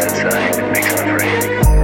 Inside, uh, that makes them afraid.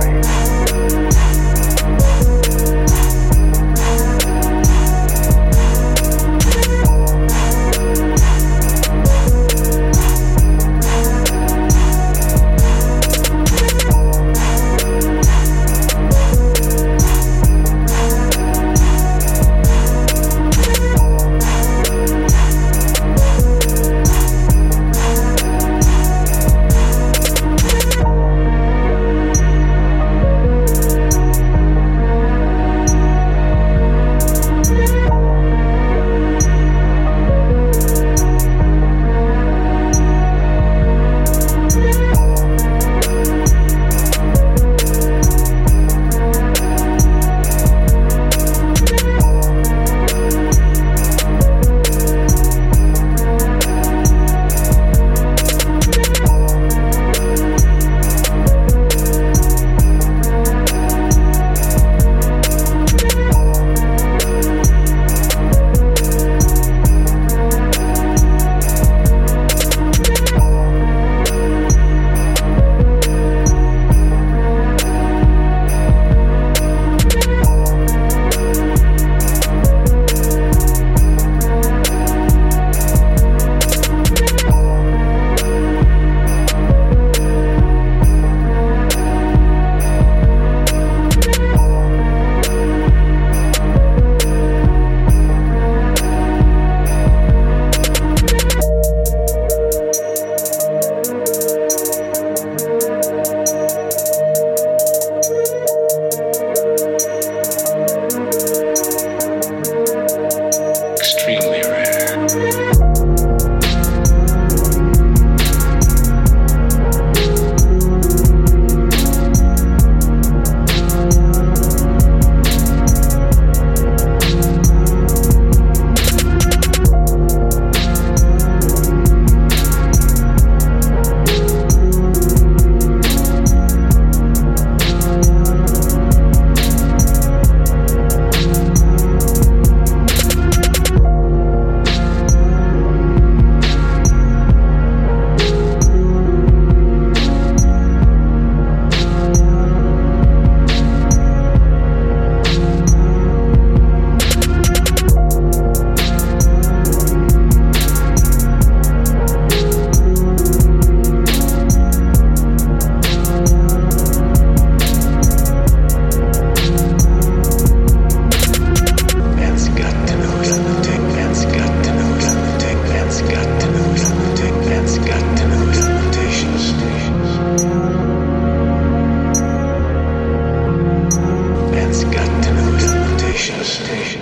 extremely rare.